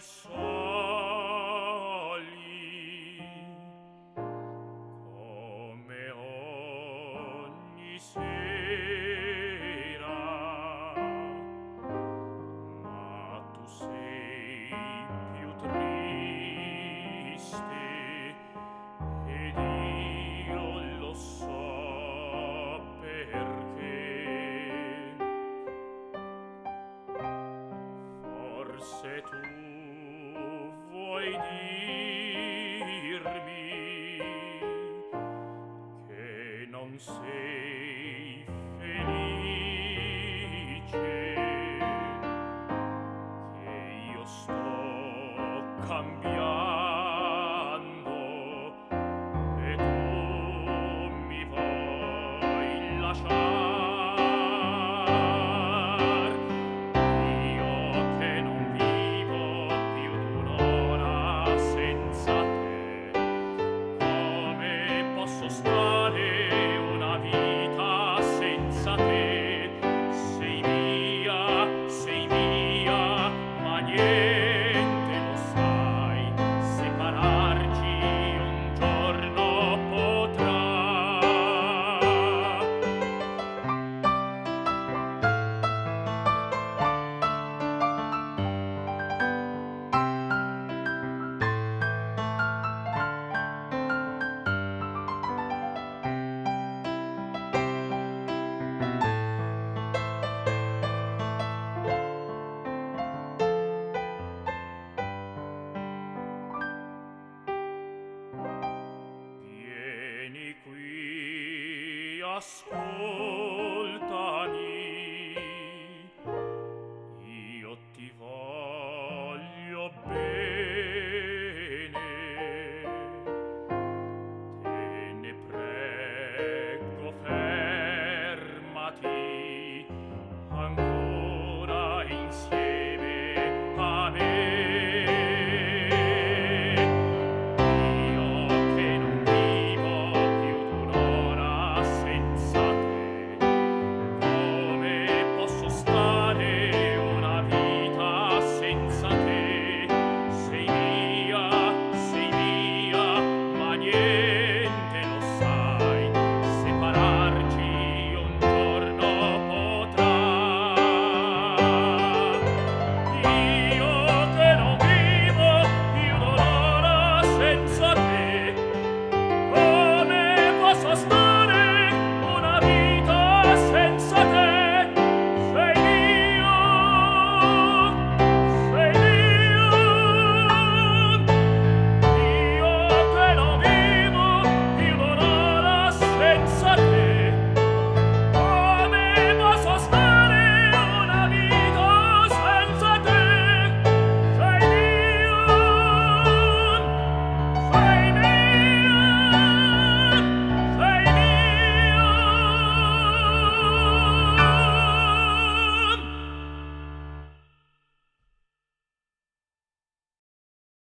suoi soli. Come ogni sera ma tu sei più triste ed io lo so perché. Forse tu sei felice che io sto cambiando ascolta.